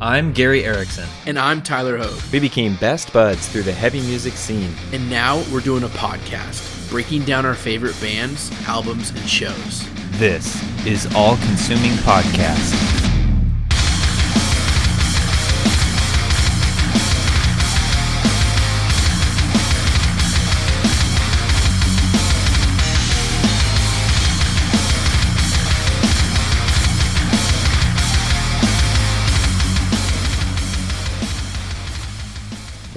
I'm Gary Erickson. And I'm Tyler Hogue. We became best buds through the heavy music scene. And now we're doing a podcast, breaking down our favorite bands, albums, and shows. This is All Consuming Podcast.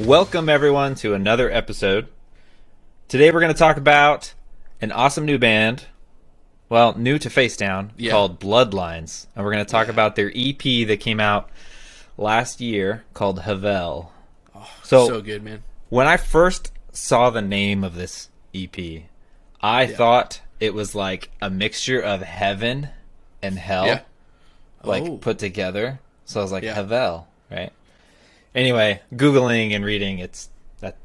Welcome, everyone, to another episode. Today, we're going to talk about an awesome new band, well, new to Facedown, Yeah. called Bloodlines. And we're going to talk about their EP that came out last year called Hevel. Oh, so, So good, man. when I first saw the name of this EP, I thought it was like a mixture of heaven and hell, Yeah. like Oh. put together. So I was like, Yeah. Hevel, right? Anyway, googling and reading, it's that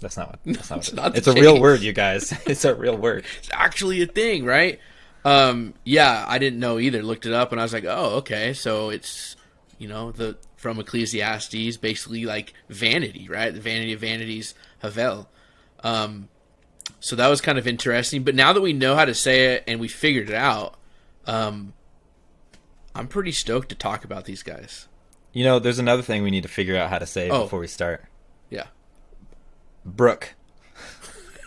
that's not what that's not It's what it, the it's a real word, you guys. It's a real word. It's actually a thing, right? Um, yeah, I didn't know either. Looked it up and I was like, oh, okay. So it's, you know, the from Ecclesiastes, basically like vanity, right? The vanity of vanities, Hevel. Um, so that was kind of interesting. But now that we know how to say it and we figured it out, um, I'm pretty stoked to talk about these guys. You know, there's another thing we need to figure out how to say Oh. before we start. Yeah. Brooke.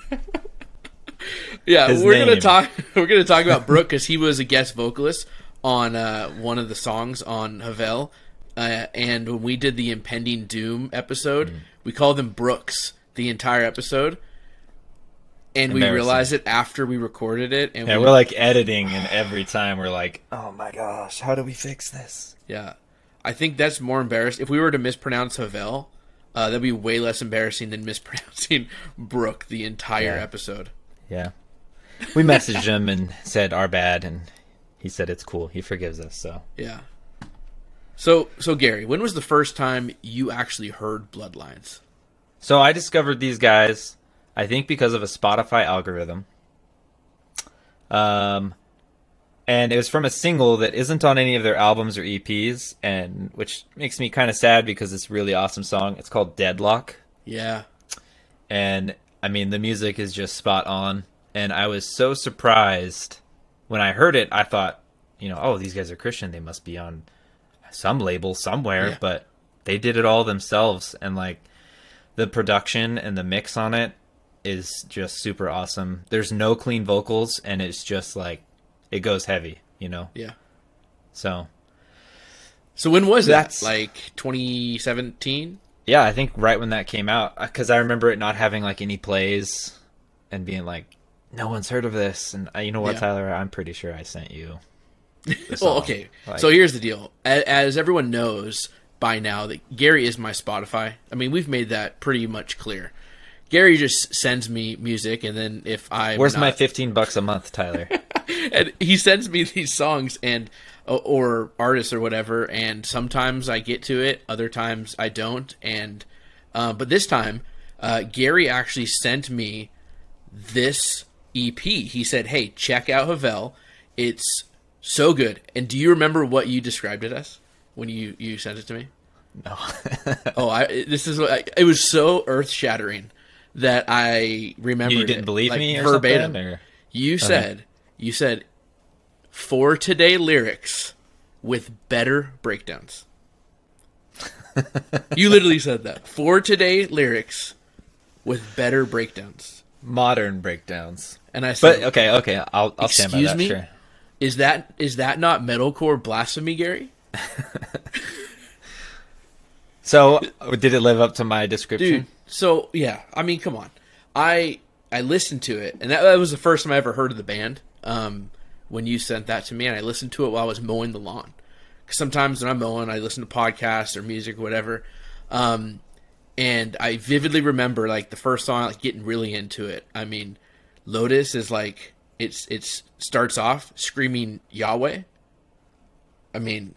Yeah, His we're gonna talk. We're gonna talk about Brooke because he was a guest vocalist on uh, one of the songs on Hevel, uh, and when we did the impending doom episode, Mm. we called them Brooks the entire episode, and we realized it after we recorded it, and Yeah, we, we're like editing, and every time we're like, "Oh my gosh, how do we fix this?" yeah, I think that's more embarrassed. If we were to mispronounce Hevel, uh, that'd be way less embarrassing than mispronouncing Brooke the entire Yeah. episode. Yeah, we messaged him and said our bad, and he said it's cool. He forgives us. So Yeah. So so Gary, when was the first time you actually heard Bloodlines? So I discovered these guys, I think because of a Spotify algorithm. Um, and it was from a single that isn't on any of their albums or EPs, and which makes me kind of sad because it's a really awesome song. It's called Deadlock, Yeah. and I mean the music is just spot on. And I was so surprised when I heard it. I thought, you know, oh, these guys are Christian. They must be on some label somewhere, Yeah. but they did it all themselves, and like the production and the mix on it is just super awesome. There's no clean vocals, and it's just like it goes heavy, you know. Yeah. So So when was that? Like 2017? yeah, I think right when that came out, because I remember it not having like any plays, and being like, no one's heard of this. And uh, you know what, Yeah. Tyler? I'm pretty sure I sent you. Well, okay. Like- so here's the deal. As everyone knows by now that Gary is my Spotify. I mean, we've made that pretty much clear. Gary just sends me music and then if I Where's my 15 bucks a month, Tyler? and he sends me these songs and or artists or whatever and sometimes i get to it other times i don't. And uh, but this time uh, gary actually sent me this ep he said hey check out hevel. It's so good. And do you remember what you described it as when you you sent it to me? No. oh i this is what I, it was so earth-shattering that i remember you didn't believe me or verbatim? Or? you said you said for today lyrics with better breakdowns. you literally said that. For today lyrics with better breakdowns. Modern breakdowns. And I said, But okay, okay, I'll I'll stand by Excuse that. me? Sure. "Is that is that not metalcore blasphemy, Gary?" So, did it live up to my description? Dude, so yeah, I mean, come on. I I listened to it, and that, that was the first time I ever heard of the band. Um, when you sent that to me, and I listened to it while I was mowing the lawn. Because sometimes when I'm mowing, I listen to podcasts or music or whatever. Um, and I vividly remember like the first song, like getting really into it. I mean, Lotus is like it's it's starts off screaming Yahweh. I mean,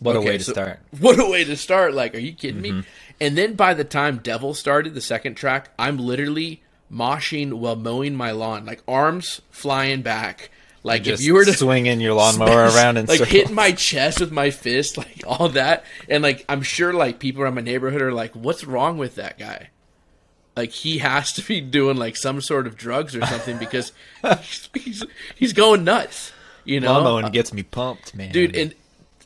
What a Okay, way to so- start. What a way to start! Like, are you kidding Mm-hmm. me? And then by the time Devil started the second track, I'm literally moshing while mowing my lawn, like arms flying back, Like Just if you were to swinging your lawnmower around and like circles. hitting my chest with my fist, like all that, and like I'm sure like people around my neighborhood are like, "What's wrong with that guy?" Like he has to be doing like some sort of drugs or something because he's, he's he's going nuts, you know, Lawnmowing uh, gets me pumped, man. dude. And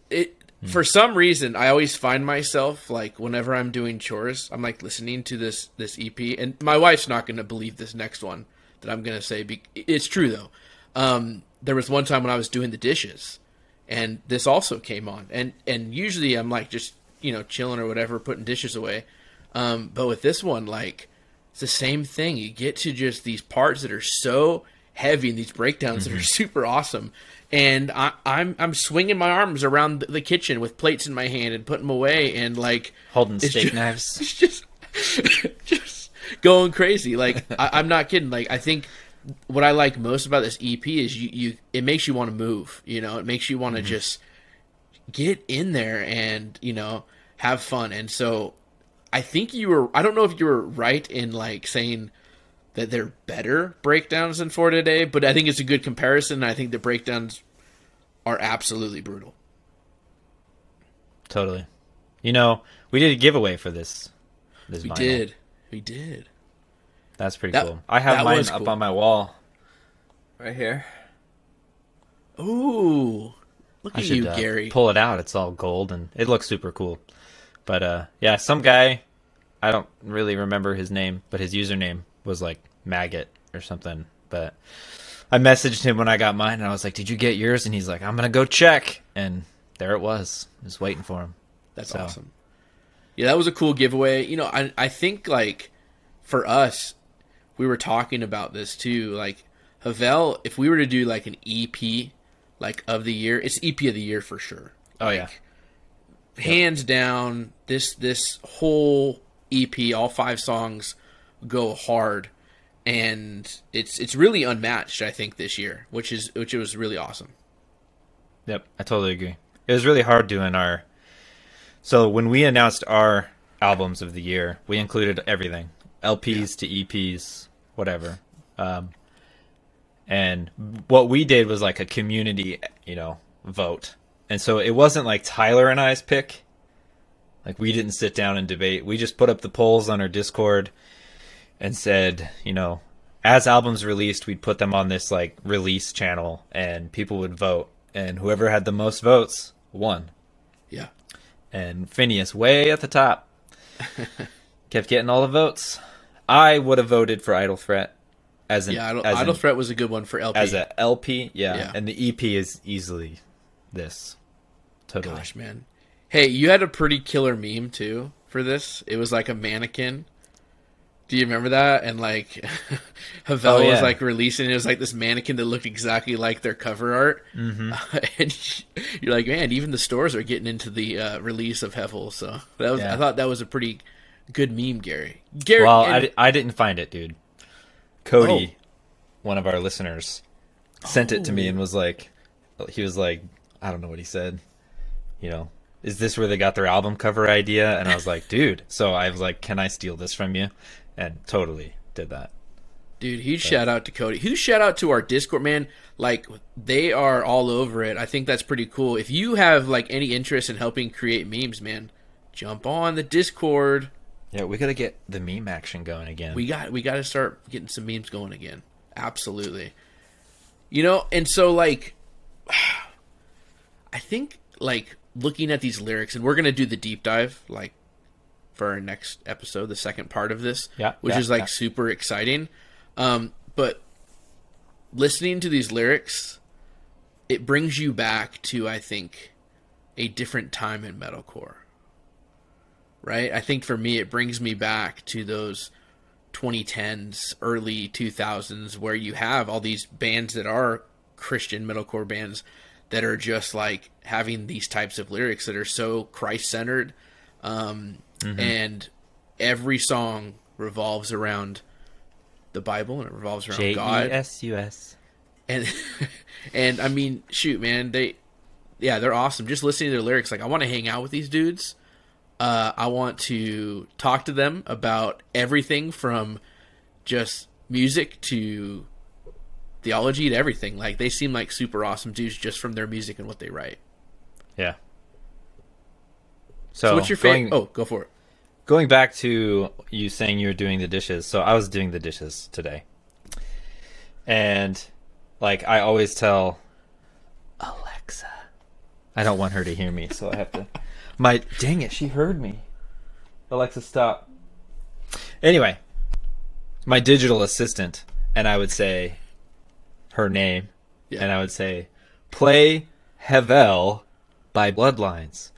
it for some reason I always find myself like whenever I'm doing chores, I'm like listening to this this EP, and my wife's not going to believe this next one that I'm going to say. Be- it's true though. Um, there was one time when I was doing the dishes, and this also came on, and and usually I'm like just you know chilling or whatever, putting dishes away. Um, but with this one, like it's the same thing. You get to just these parts that are so heavy and these breakdowns that are super awesome. And I, I'm I'm swinging my arms around the, kitchen with plates in my hand and putting them away and like holding steak ju- knives. it's just just going crazy. Like I, I'm not kidding. Like I think what I like most about this EP is you, you it makes you want to move. You know, it makes you want to mm-hmm. just get in there and you know have fun. And so I think you were. I don't know if you were right in like saying that they're better breakdowns than for today, but I think it's a good comparison. I think the breakdowns are absolutely brutal. Totally. You know, we did a giveaway for this. This We vinyl. did. We did. That's pretty That- cool. I have that mine was up on my wall, right here. Ooh, look I at should you, uh, Gary. pull it out. It's all gold and it looks super cool. But uh, yeah, some guy, I don't really remember his name, but his username was like maggot or something. But I messaged him when I got mine, and I was like, "Did you get yours?" And he's like, "I'm gonna go check." And there it was. I was waiting for him. That's So- awesome. Yeah, that was a cool giveaway. You know, I I think like for us, we were talking about this too. Like Hevel, if we were to do like an EP, like of the year, it's EP of the year for sure. Oh yeah, Hands down, this this whole EP, all five songs, go hard, and it's it's really unmatched. I think this year, which is which it was really awesome. Yep, I totally agree. It was really hard doing our. So when we announced our albums of the year, we included everything: LPs to EPs, whatever. Um, and what we did was like a community, you know, vote. And so it wasn't like Tyler and I's pick. Like we didn't sit down and debate. We just put up the polls on our Discord and said, you know, as albums released, we'd put them on this like release channel and people would vote and whoever had the most votes won. Yeah, And Phinehas way at the top kept getting all the votes. I would have voted for Idle Threat as an yeah. Idle, as Idle an- Threat was a good one for LP. as a LP, yeah. Yeah. And the EP is easily this. Totally. Gosh, man. Hey, you had a pretty killer meme too for this. It was like a mannequin. Do you remember that? And like Hevel Oh, was like releasing it was like this mannequin that looked exactly like their cover art. Mm-hmm. and you're like, man, even the stores are getting into the uh, release of Hevel. So that was Yeah. I thought that was a pretty good meme, Gary. Gary, Well, and- I, I didn't find it, dude. Cody, Oh. one of our listeners, sent it to me and was like, he was like, I don't know what he said. You know, is this where they got their album cover idea? And I was like, dude. So I was like, can I steal this from you? And totally did that. Dude, huge shout out to Cody. Huge shout out to our Discord, man. Like they are all over it. I think that's pretty cool. If you have like any interest in helping create memes, man, jump on the Discord. Yeah, we gotta get the meme action going again. We got we got to start getting some memes going again. Absolutely. You know, and so like I think like looking at these lyrics and we're going to do the deep dive like for our next episode, the second part of this, Yeah, which yeah, is like yeah. super exciting. Um but listening to these lyrics it brings you back to I think a different time in metalcore. Right? I think for me it brings me back to those 2010s, early 2000s where you have all these bands that are Christian metalcore bands that are just like having these types of lyrics that are so Christ-centered um, and every song revolves around the Bible and it revolves around J E God S U S. and and I mean, shoot, man, they yeah, they're awesome. Just listening to their lyrics, like I want to hang out with these dudes. Uh, I want to talk to them about everything from just music to theology to everything. Like they seem like super awesome dudes just from their music and what they write. Yeah. So, So, what's your favorite? Oh, go for it. going back to you saying you were doing the dishes. So I was doing the dishes today. And like I always tell Alexa. I don't want her to hear me, so I have to My dang it, she heard me. Alexa stop. Anyway, my digital assistant and I would say her name Yeah. and I would say play Hevel by Bloodlines.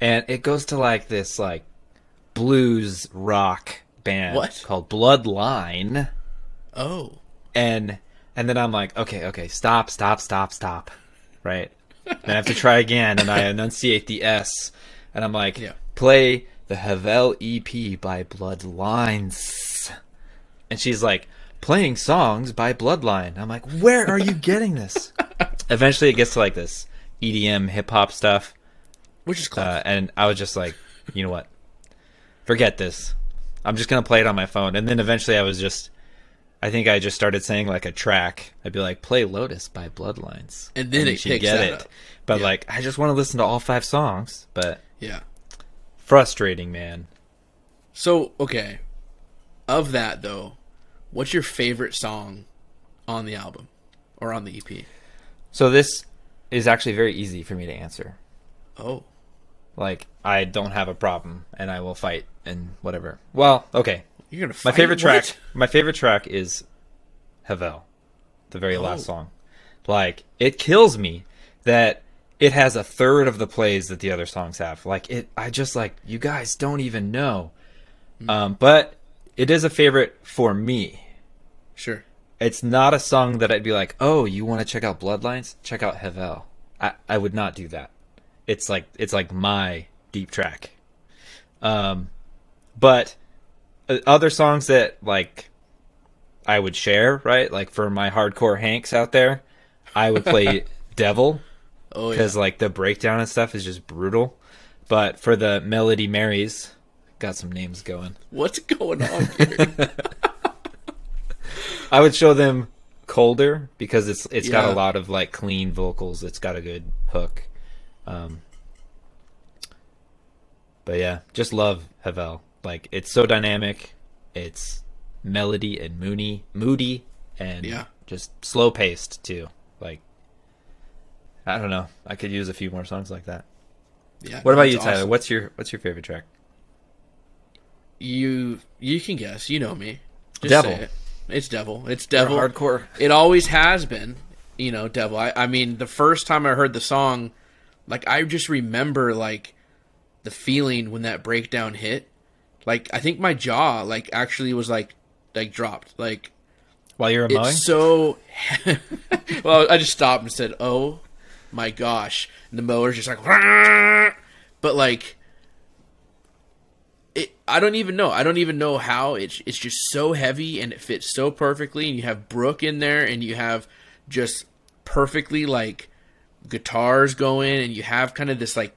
And it goes to like this like blues rock band What? called Bloodline Oh, and and then I'm like, okay, okay, stop, stop, stop, stop. Right? then I have to try again and I enunciate the S and I'm like, Yeah. play the Hevel EP by Bloodlines. And she's like, playing songs by Bloodline. I'm like, where are you getting this? Eventually it gets to like this EDM hip hop stuff. Which is close. Uh, and I was just like, you know what? Forget this. I'm just gonna play it on my phone. And then eventually, I was just, I think I just started saying like a track. I'd be like, "Play Lotus" by Bloodlines, And then it she'd picks that up. But Yeah. like, I just want to listen to all five songs. But yeah. frustrating, man. So okay, of that though, what's your favorite song on the album or on the EP? So this is actually very easy for me to answer. Oh, Like, I don't have a problem, and I will fight and whatever. Well, okay. you're gonna fight? My favorite track. What? My favorite track is Hevel, the very last Oh. song. Like it kills me that it has a third of the plays that the other songs have. Like it, I just like you guys don't even know. Hmm. Um, but it is a favorite for me. Sure. It's not a song that I'd be like, oh, you want to check out Bloodlines? Check out Hevel. I, I would not do that. It's like it's like my deep track. Um, but uh, other songs that like I would share, right? Like for my hardcore Hanks out there, I would play Devil Oh yeah. because like the breakdown and stuff is just brutal. But for the Melody Marys, got some names going. What's going on here? I would show them colder because it's it's got a lot of like clean vocals. It's got a good hook. Um, but yeah, just love Hevel. Like it's so dynamic. It's melody and moody, moody, and Yeah. just slow paced too. Like I don't know. I could use a few more songs like that. yeah. What about you, Tyler? awesome. What's your what's your favorite track? You you can guess. You know me. Just Devil. it. It's devil. It's devil. hardcore. It always has been. You know, devil. I, I mean, the first time I heard the song, like I just remember like the feeling when that breakdown hit. Like I think my jaw like actually was like like dropped. Like While you're mowing, it's so. well, I just stopped and said, "Oh my gosh!" And the mower's just like, but like, it. I don't even know. I don't even know how it's. It's just so heavy and it fits so perfectly. And you have Brooke in there, and you have just perfectly like guitars going, and you have kind of this like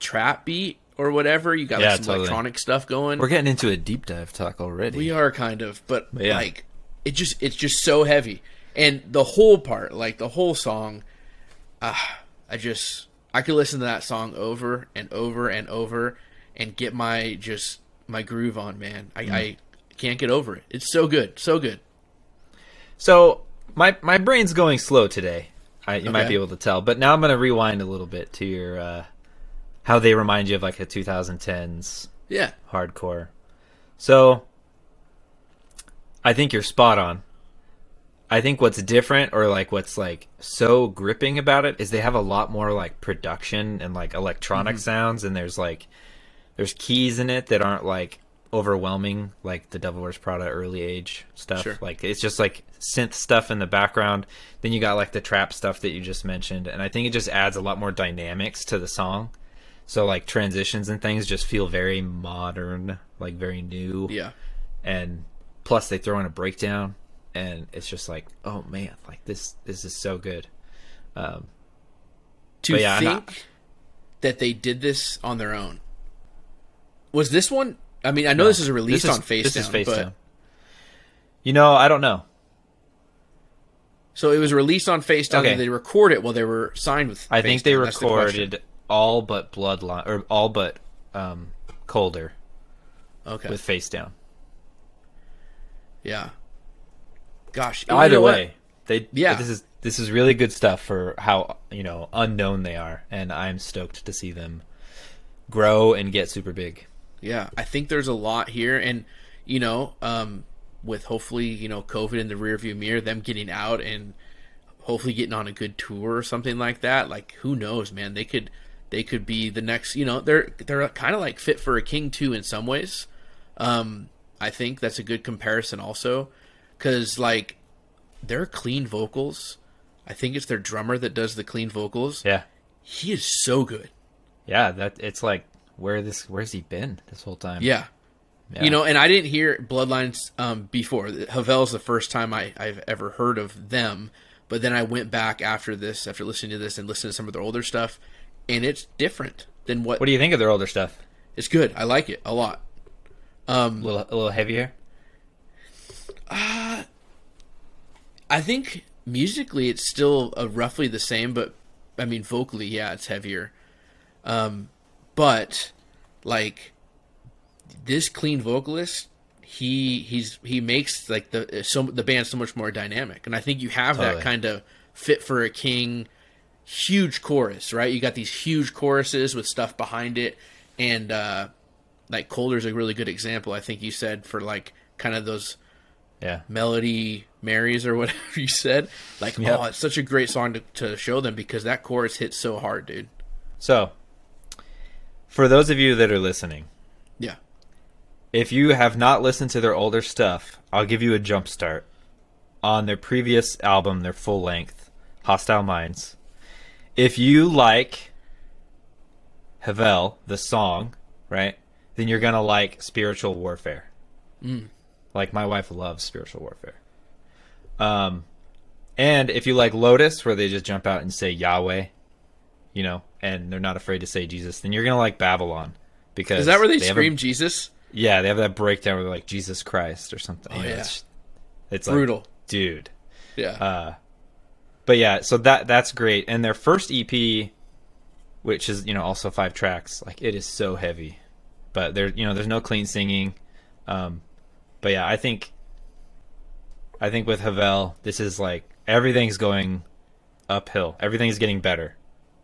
trap beat or whatever. You got like some totally. electronic stuff going. we're getting into a deep dive talk already. We are kind of, but yeah. like it just it's just so heavy, and the whole part, like the whole song, ah, I just I could listen to that song over and over and over and get my just my groove on, man. I, I can't get over it. It's so good, so good. So my my brain's going slow today. I, you might be able to tell, but now I'm going to rewind a little bit to your uh, how they remind you of like a 2010s Yeah, hardcore. So I think you're spot on. I think what's different or like what's like so gripping about it is they have a lot more like production and like electronic Mm-hmm. sounds and there's like there's keys in it that aren't like overwhelming like the Devil Wears Prada early age stuff. Sure. Like it's just like synth stuff in the background. Then you got like the trap stuff that you just mentioned and I think it just adds a lot more dynamics to the song. So like transitions and things just feel very modern, like very new yeah, and plus they throw in a breakdown and it's just like oh man like this this is so good um to yeah, think not- that they did this on their own. Was this one? I mean, I know this is released This is- on Facedown, this is but Facedown. you know i don't know So it was released on Face Down. Okay. Did they record it while they were signed with? I think they Facedown? That's the recorded all but Bloodline or all but um, Colder Okay. with Face Down. yeah. Gosh. you Either what? way, they Yeah. This is this is really good stuff for how you know unknown they are, and I'm stoked to see them grow and get super big. Yeah, I think there's a lot here, and you know, um, with hopefully you know COVID in the rearview mirror, them getting out and hopefully getting on a good tour or something like that. Like, who knows, man? They could they could be the next. You know, they're they're kind of like fit for a king too in some ways. Um, I think that's a good comparison also, because like they're clean vocals. I think it's their drummer that does the clean vocals. Yeah, He is so good. yeah. That it's like where this where's he been this whole time? Yeah. Yeah. You know, and I didn't hear Bloodlines um, before. Hevel's the first time I, I've ever heard of them. But then I went back after this, after listening to this and listening to some of their older stuff, and it's different than what. What do you think of their older stuff? it's good. I like it a lot. Um, A little a little heavier. I think musically it's still uh, roughly the same, but I mean vocally, yeah, it's heavier. Um, but like this clean vocalist, he he's he makes like the so the band so much more dynamic, and I think you have that kind of fit for a king, huge chorus, right? You got these huge choruses with stuff behind it, and uh, like Colder's a really good example. I think you said for like kind of those Yeah. melody marys or whatever you said. Like, Yep. oh, it's such a great song to, to show them because that chorus hits so hard, dude. So, for those of you that are listening, Yeah. if you have not listened to their older stuff, I'll give you a jump start on their previous album, their full length, Hostile Minds. If you like Hevel, the song, right, then you're gonna like Spiritual Warfare. Like my wife loves Spiritual Warfare. Um, and if you like Lotus, where they just jump out and say Yahweh, you know, and they're not afraid to say Jesus, then you're gonna like Babylon because Is that where they, a- scream Jesus? yeah, they have that breakdown where they're like Jesus Christ or something. Oh, You know, yeah. It's, it's Brutal. like, dude. Yeah. Uh, but yeah, so that that's great. And their first EP, which is you know also five tracks, like it is so heavy. But there, you know, there's no clean singing. Um, but yeah, I think, I think with Hevel, this is like everything's going uphill. Everything's getting better.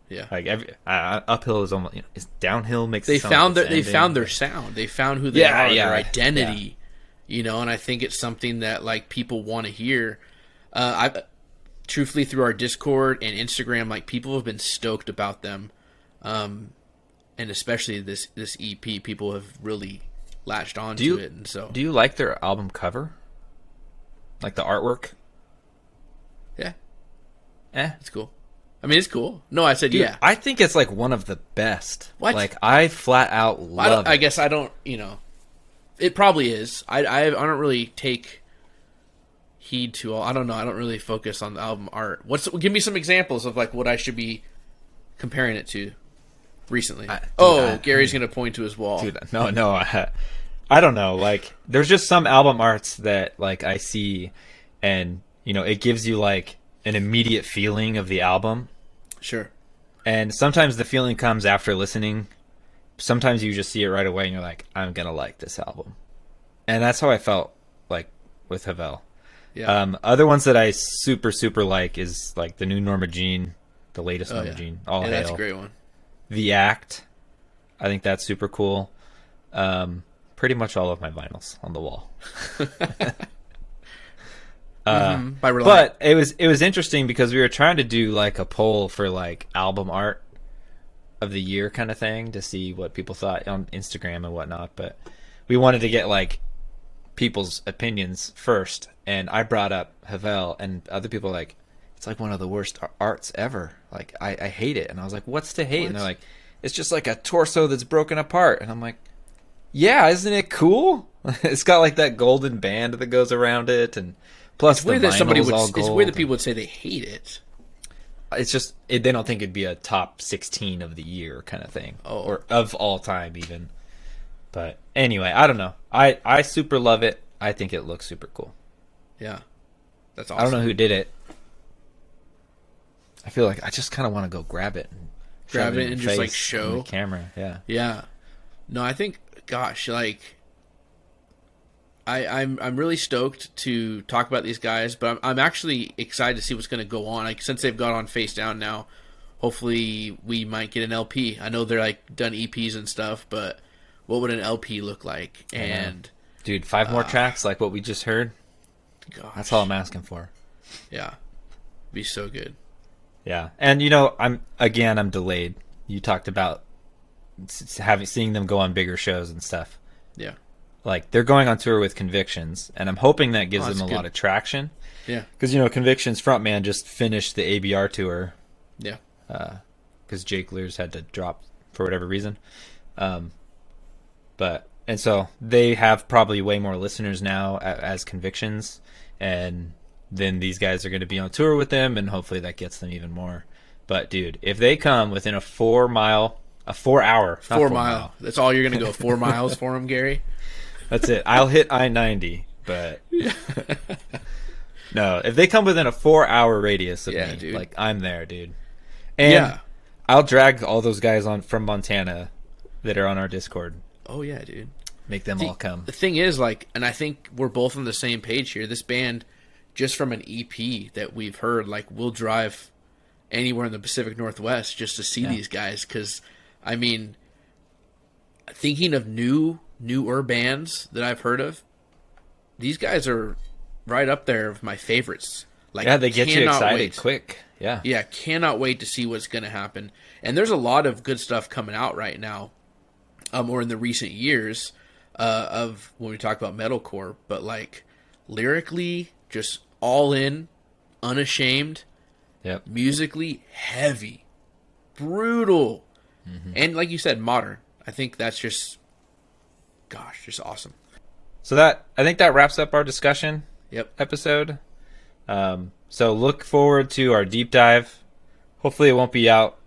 Yeah. Like every uh, uphill is almost you know, it's downhill makes. they it sound like found their they ending. found their sound. They found who they Yeah, are, yeah, their identity. You know, and I think it's something that like people want to hear. Uh, I truthfully through our Discord and Instagram, like people have been stoked about them, um, and especially this this EP, people have really latched onto you- it, and so Do you like their album cover? Like the artwork? yeah, Eh. it's cool. I mean, it's cool. No, I said Dude, yeah. I think it's like one of the best. What? Like I flat out I, love don't, I guess I don't. You know, it probably is. I, I I don't really take heed to all. I don't know. I don't really focus on the album art. What's give me some examples of like what I should be comparing it to recently? I- dude, oh, I- Gary's gonna point to his wall. Dude, no, no, I, I don't know. Like, there's just some album arts that like I see, and you know, it gives you like an immediate feeling of the album, Sure. and sometimes the feeling comes after listening. Sometimes you just see it right away, and you're like, I'm gonna like this album, and that's how I felt like with Hevel. Yeah. Um, other ones that I super super like is like the new Norma Jean, the latest oh, Norma yeah. Jean. All yeah, hail. that's a great one. The Act. I think that's super cool. Um, pretty much all of my vinyls on the wall. Uh, Mhm, by Reliant. But it was it was interesting because we were trying to do like a poll for like album art of the year kind of thing to see what people thought on Instagram and whatnot. But we wanted to get like people's opinions first, and I brought up Hevel, and other people were like it's like one of the worst arts ever. Like I, I hate it, and I was like, what's to hate? And they're like, it's just like a torso that's broken apart, and I'm like. Yeah, isn't it cool? it's got like that golden band that goes around it, and plus it's weird the that somebody would. It's weird that people would say they hate it. It's just it, they don't think it'd be a top sixteen of the year kind of thing, Oh. or of all time even. But anyway, I don't know. I I super love it. I think it looks super cool. Yeah, that's awesome. I don't know who did it, I feel like I just kind of want to go grab it, and Grab it and just, like, show. the camera. Yeah, Yeah. No, I think gosh, like I, I'm I'm really stoked to talk about these guys, but I'm, I'm actually excited to see what's going to go on. Like since they've got on face down now, hopefully we might get an LP. I know they're like done EPs and stuff, but what would an LP look like? And dude, five Uh, more tracks like what we just heard. gosh, That's all I'm asking for. Yeah, be so good. Yeah, and you know, I'm again, I'm delayed. You talked about having seeing them go on bigger shows and stuff. Yeah, Like they're going on tour with Convictions, and I'm hoping that gives Oh, them a lot of traction. yeah, Because you know, Convictions frontman just finished the ABR tour yeah. because Jake Luhrs had to drop for whatever reason. Um, but and so they have probably way more listeners now as Convictions, and then these guys are going to be on tour with them, and hopefully that gets them even more. But dude, if they come within a four mile, a four hour, not Four, mile. That's all you're going to go. Four miles for them, Gary. That's it. I'll hit I ninety, but no. If they come within a four hour radius of Yeah, me, dude. like I'm there, dude. And Yeah. I'll drag all those guys on from Montana that are on our Discord. Oh yeah, dude. Make them The- all come. The thing is, like, and I think we're both on the same page here. This band, just from an EP that we've heard, like, we'll drive anywhere in the Pacific Northwest just to see Yeah. these guys. Because, I mean, thinking of new newer bands that I've heard of, these guys are right up there of my favorites. Like, Yeah, they get you excited wait. quick. Yeah. Yeah, cannot wait to see what's going to happen. And there's a lot of good stuff coming out right now, um, or in the recent years, uh, of when we talk about metalcore. But like lyrically, just all in, unashamed, Yep. musically heavy, brutal, Mm-hmm. and like you said, modern. I think that's just, gosh, just awesome. So that I think that wraps up our discussion Yep. episode. Um, so look forward to our deep dive. Hopefully, it won't be out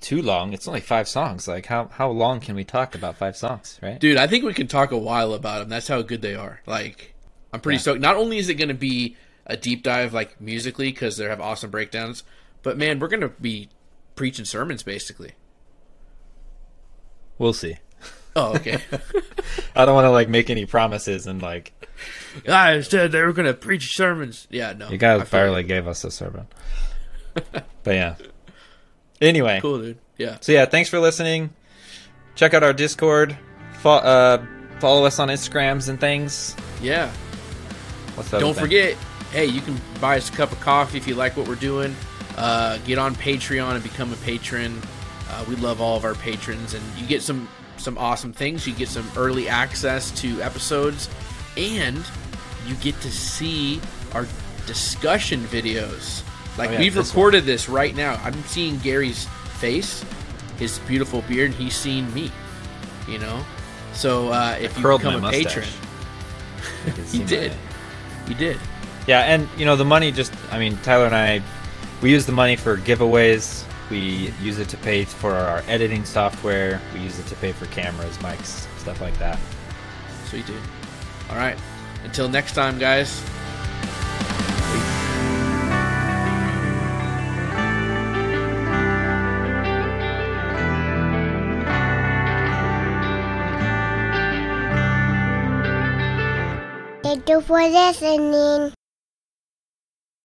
too long. It's only five songs. Like how how long can we talk about five songs, right? Dude, I think we can talk a while about them. That's how good they are. Like, I'm pretty Yeah. stoked. Not only is it going to be a deep dive, like musically, because they have awesome breakdowns, but man, we're going to be preaching sermons basically. We'll see. Oh, okay. I don't want to like make any promises and like I said they were going to preach sermons. Yeah, no. you guys barely like- gave us a sermon. but yeah. Anyway, Cool, dude. Yeah. so yeah, thanks for listening. Check out our Discord. Fo- uh, follow us on Instagrams and things. Yeah. What's other Don't thing? forget, hey, you can buy us a cup of coffee if you like what we're doing. Uh, get on Patreon and become a patron. Uh, we love all of our patrons, and you get some some awesome things. You get some early access to episodes, and you get to see our discussion videos. Like Oh, yeah, we've this recorded this right now. I'm seeing Gary's face, his beautiful beard, and he's seeing me. You know, so uh, if you Curled become a patron, You he my- did. He did. Yeah, and you know the money just I mean Tyler and I we use the money for giveaways. We use it to pay for our editing software. We use it to pay for cameras, mics, stuff like that. Sweet dude. All right. Until next time, guys. Thank you for listening.